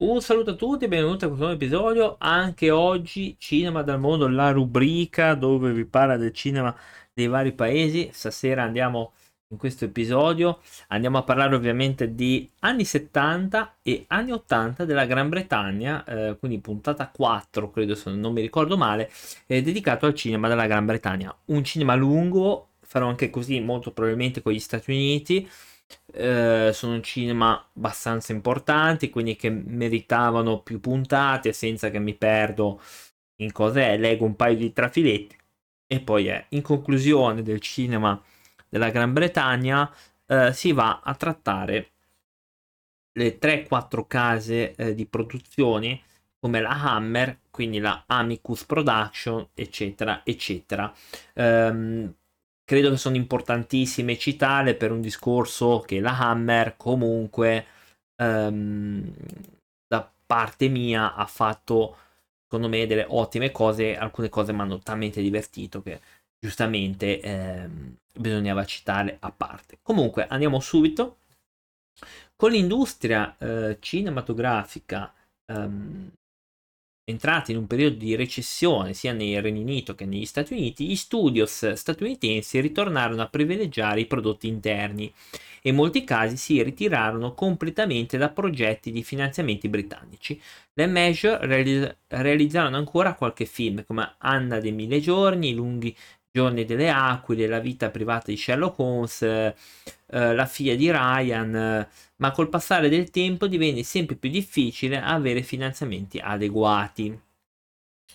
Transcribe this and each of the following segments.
Un saluto a tutti e benvenuti a questo nuovo episodio. Anche oggi Cinema dal mondo, la rubrica dove vi parla del cinema dei vari paesi. Stasera andiamo in questo episodio, andiamo a parlare ovviamente di anni 70 e anni 80 della Gran Bretagna, eh, quindi puntata 4, credo se non mi ricordo male, eh, dedicato al cinema della Gran Bretagna. Un cinema lungo, farò anche così molto probabilmente con gli Stati Uniti eh, sono cinema abbastanza importanti, quindi che meritavano più puntate senza che mi perdo in cos'è, leggo un paio di trafiletti e poi è in conclusione del cinema della Gran Bretagna eh, si va a trattare le 3-4 case eh, di produzione come la Hammer, quindi la Amicus Production, eccetera, eccetera. Um, credo che sono importantissime citarle per un discorso che la Hammer comunque um, da parte mia ha fatto secondo me delle ottime cose. Alcune cose mi hanno talmente divertito che giustamente ehm, bisognava citarle a parte. Comunque andiamo subito. Con l'industria eh, cinematografica ehm, entrati in un periodo di recessione sia nel Regno Unito che negli Stati Uniti, gli studios statunitensi ritornarono a privilegiare i prodotti interni e in molti casi si ritirarono completamente da progetti di finanziamenti britannici. Le reali- realizzarono ancora qualche film come Anna dei mille giorni, I lunghi giorni delle aquile, La vita privata di Sherlock Holmes, eh, la figlia di Ryan, eh, ma col passare del tempo divenne sempre più difficile avere finanziamenti adeguati.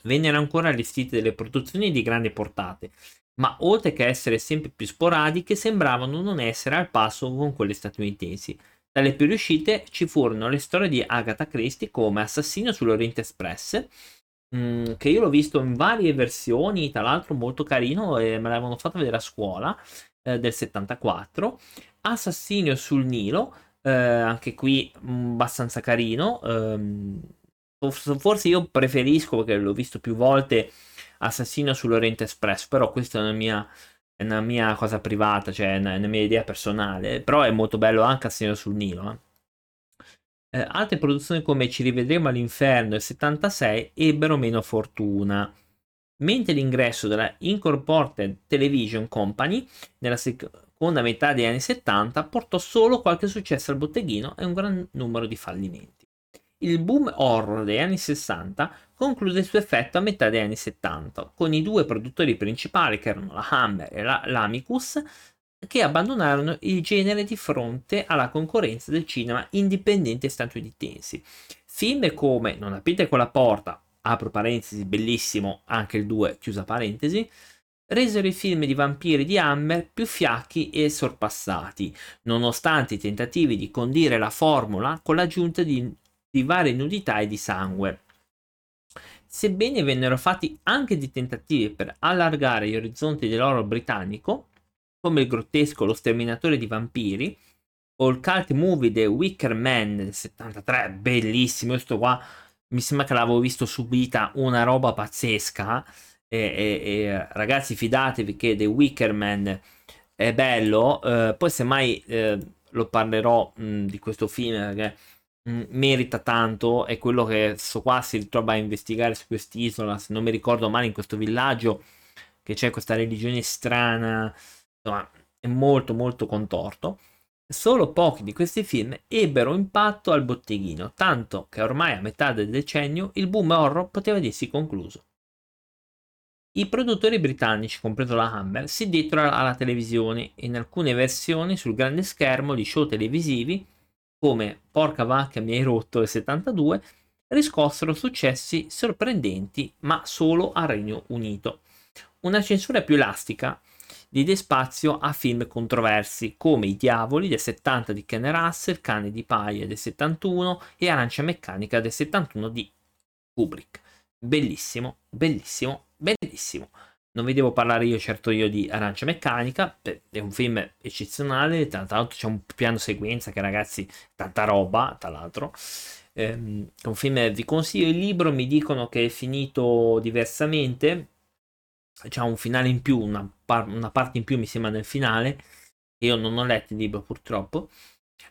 Vennero ancora allestite delle produzioni di grande portata, ma oltre che essere sempre più sporadiche, sembravano non essere al passo con quelle statunitensi. Tra le più riuscite ci furono le storie di Agatha Christie come Assassino sull'Oriente Express, mh, che io l'ho visto in varie versioni, tra l'altro molto carino e me l'avevano fatto vedere a scuola, eh, del 74, Assassinio sul Nilo, eh, anche qui mh, abbastanza carino, ehm, forse io preferisco, perché l'ho visto più volte, Assassino sull'Oriente Express, però questa è una mia è una mia cosa privata, cioè una, una, mia idea personale. Però è molto bello anche Assassino sul Nilo. Eh. Eh, altre produzioni come Ci rivedremo all'inferno del 76 ebbero meno fortuna, mentre l'ingresso della Incorporated Television Company nella seconda metà degli anni 70 portò solo qualche successo al botteghino e un gran numero di fallimenti. Il boom horror degli anni 60 concluse il suo effetto a metà degli anni 70, con i due produttori principali che erano la Hammer e la Lamicus che abbandonarono il genere di fronte alla concorrenza del cinema indipendente statunitense. Film come Non aprite quella porta, apro parentesi, bellissimo, anche il 2, chiusa parentesi, resero i film di vampiri di Hammer più fiacchi e sorpassati, nonostante i tentativi di condire la formula con l'aggiunta di, di varie nudità e di sangue. Sebbene vennero fatti anche dei tentativi per allargare gli orizzonti dell'oro britannico, come il grottesco Lo sterminatore di vampiri o il cult movie The Wicker Man del 73, bellissimo, questo qua mi sembra che l'avevo visto subita una roba pazzesca e, e, e ragazzi fidatevi che The Wicker Man è bello, eh, poi semmai eh, lo parlerò mh, di questo film perché mh, merita tanto, è quello che sto qua si ritrova a investigare su quest'isola, se non mi ricordo male in questo villaggio che c'è questa religione strana insomma, è molto molto contorto. Solo pochi di questi film ebbero impatto al botteghino, tanto che ormai a metà del decennio il boom horror poteva dirsi concluso. I produttori britannici, compreso la Hammer, si diedero alla televisione e in alcune versioni sul grande schermo di show televisivi come Porca vacca mi hai rotto del 72 riscossero successi sorprendenti ma solo al Regno Unito. Una censura più elastica diede spazio a film controversi come I Diavoli del 70 di Ken Russell, Cane di Paia del 71 e Arancia Meccanica del 71 di Kubrick. Bellissimo, bellissimo, bellissimo. Non vi devo parlare io, certo io, di Arancia Meccanica, è un film eccezionale, tra l'altro c'è un piano sequenza che ragazzi, tanta roba, tra l'altro. Ehm, è un film, vi consiglio il libro, mi dicono che è finito diversamente, c'è un finale in più, una, par- una, parte in più mi sembra nel finale. Io non ho letto il libro purtroppo.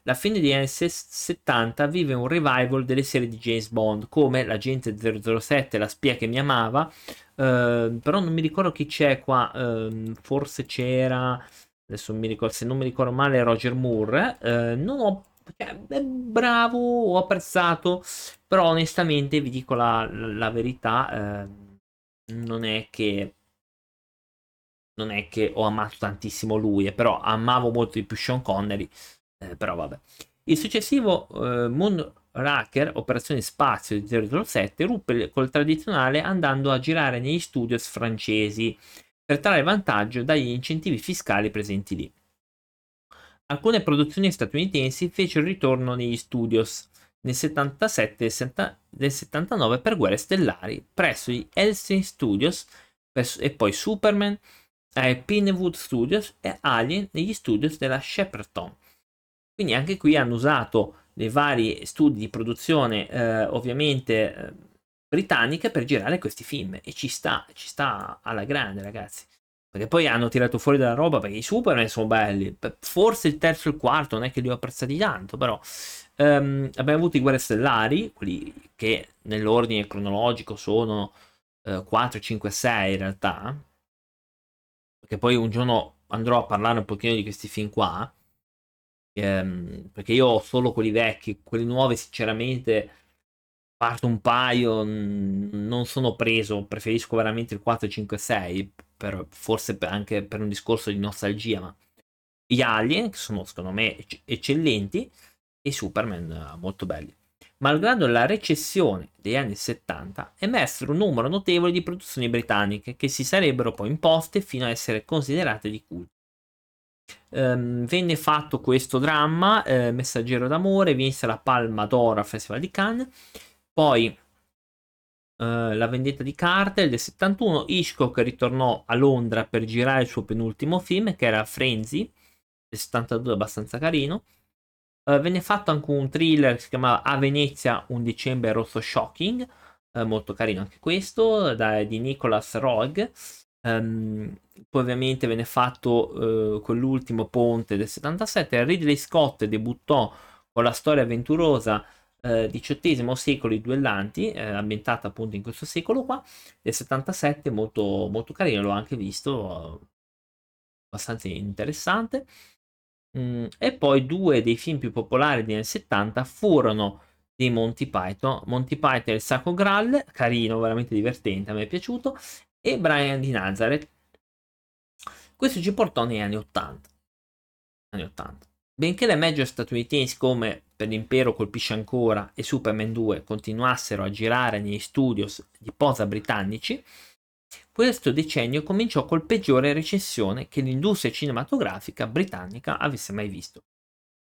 la fine degli anni 70 vive un revival delle serie di James Bond, come l'agente 007, la spia che mi amava, eh, però non mi ricordo chi c'è qua, eh, forse c'era, adesso mi ricordo, se non mi ricordo male, Roger Moore, eh, non ho, cioè, è bravo, ho apprezzato, però onestamente vi dico la, la verità, eh, non è che non è che ho amato tantissimo lui, eh, però amavo molto di più Sean Connery, eh, però vabbè. Il successivo eh, Moonraker, Operazione Spazio di 007, ruppe col tradizionale andando a girare negli studios francesi per trarre vantaggio dagli incentivi fiscali presenti lì. Alcune produzioni statunitensi fecero ritorno negli studios nel 77 e nel 79 per Guerre Stellari presso gli Elsing Studios e poi Superman, eh, Pinewood Studios e Alien negli studios della Shepperton. Quindi anche qui hanno usato dei vari studi di produzione, eh, ovviamente eh, britanniche, per girare questi film. E ci sta, ci sta alla grande, ragazzi. Perché poi hanno tirato fuori della roba perché i Superman sono belli. Forse il terzo e il quarto non è che li ho apprezzati tanto, però. Um, abbiamo avuto i Guerre Stellari, quelli che nell'ordine cronologico sono uh, 4, 5, 6 in realtà perché poi un giorno andrò a parlare un pochino di questi film qua, ehm, perché io ho solo quelli vecchi, quelli nuovi sinceramente, parto un paio, non sono preso, preferisco veramente il 4, 5, 6, per, forse per, anche per un discorso di nostalgia, ma gli Alien, che sono secondo me eccellenti, e Superman molto belli malgrado la recessione degli anni 70, emersero un numero notevole di produzioni britanniche che si sarebbero poi imposte fino a essere considerate di culto. Um, venne fatto questo dramma, eh, Messaggero d'amore, vinse la Palma d'Oro al Festival di Cannes, poi uh, La vendetta di Carter del 71, Hitchcock ritornò a Londra per girare il suo penultimo film che era Frenzy del 72, abbastanza carino, Uh, venne fatto anche un thriller che si chiamava A Venezia un dicembre rosso shocking, uh, molto carino anche questo, da, di Nicholas Roeg. Um, poi ovviamente venne fatto uh, quell'ultimo ponte del 77. Ridley Scott debuttò con la storia avventurosa XVIII secolo, i duellanti, ambientata appunto in questo secolo qua, del 77, molto, molto carino, l'ho anche visto, abbastanza interessante. Mm, e poi due dei film più popolari degli anni 70 furono di Monty Python. Monty Python e il Sacco Graal, carino, veramente divertente, a me è piaciuto, e Brian di Nazareth. Questo ci portò negli anni 80. Anni 80. Benché le major statunitensi come Per l'impero colpisce ancora e Superman 2 continuassero a girare negli studios di posa britannici, questo decennio cominciò col peggiore recessione che l'industria cinematografica britannica avesse mai visto.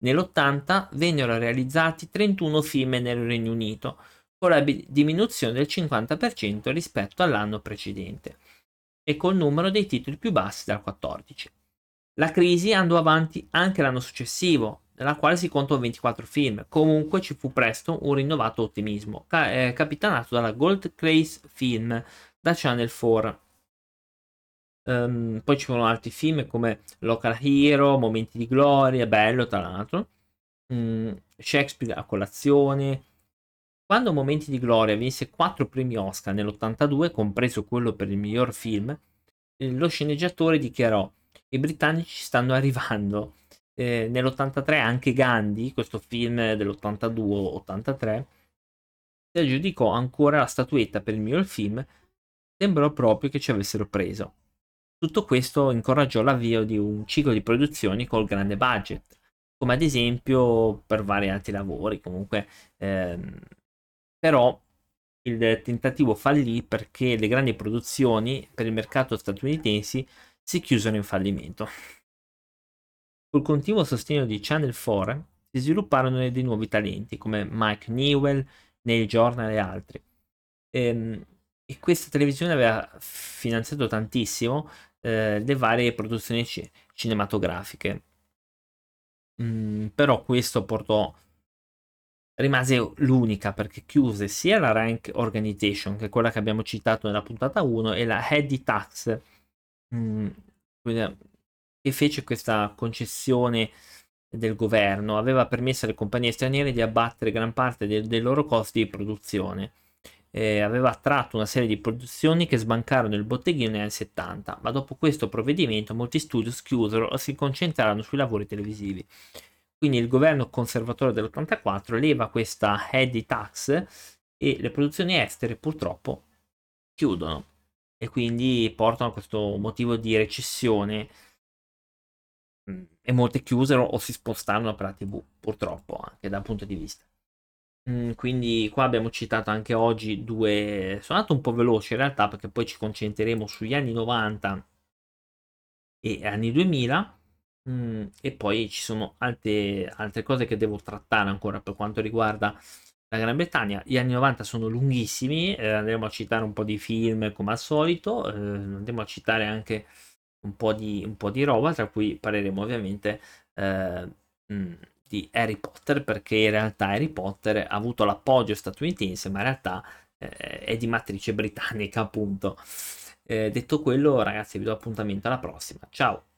Nell'80 vennero realizzati 31 film nel Regno Unito, con la diminuzione del 50% rispetto all'anno precedente, e col numero dei titoli più bassi dal 14. La crisi andò avanti anche l'anno successivo, nella quale si contò 24 film. Comunque ci fu presto un rinnovato ottimismo, ca- eh, capitanato dalla Gold Craze Film da Channel 4. Um, ehm, poi ci sono altri film come Local Hero, Momenti di Gloria, bello tra l'altro. Um, Shakespeare a colazione. Quando Momenti di Gloria vinse 4 premi Oscar nell'82, compreso quello per il miglior film, eh, lo sceneggiatore dichiarò: I britannici stanno arrivando. Eh, nell'83 anche Gandhi, questo film dell'82-83, si aggiudicò ancora la statuetta per il miglior film sembrò proprio che ci avessero preso. Tutto questo incoraggiò l'avvio di un ciclo di produzioni col grande budget, come ad esempio per vari altri lavori, comunque, ehm, però il tentativo fallì perché le grandi produzioni per il mercato statunitense si chiusero in fallimento. Col continuo sostegno di Channel 4 si svilupparono dei nuovi talenti come Mike Newell, Neil Jordan e altri. Ehm, e questa televisione aveva finanziato tantissimo eh, le varie produzioni c- cinematografiche. Mm, però questo portò rimase l'unica perché chiuse sia la Rank Organization, che è quella che abbiamo citato nella puntata 1, e la Heady Tax, mm, che fece questa concessione del governo, aveva permesso alle compagnie straniere di abbattere gran parte dei loro costi di produzione. Eh, aveva attratto una serie di produzioni che sbancarono il botteghino negli anni 70, ma dopo questo provvedimento molti studios chiusero o si concentrarono sui lavori televisivi. Quindi il governo conservatore dell'84 leva questa heady tax e le produzioni estere purtroppo chiudono e quindi portano a questo motivo di recessione e molte chiusero o si spostarono per la tv purtroppo anche dal punto di vista mm, quindi qua abbiamo citato anche oggi due sono andato un po' veloce in realtà perché poi ci concentreremo sugli anni 90 e anni 2000 mm, e poi ci sono altre, altre cose che devo trattare ancora per quanto riguarda la Gran Bretagna. Gli anni 90 sono lunghissimi, eh, andremo a citare un po' di film come al solito, eh, andremo a citare anche un po' di, un po di roba, tra cui parleremo ovviamente eh, mh, di Harry Potter, perché in realtà Harry Potter ha avuto l'appoggio statunitense, ma in realtà eh, è di matrice britannica, appunto. Eh, detto quello, ragazzi, vi do appuntamento alla prossima. Ciao!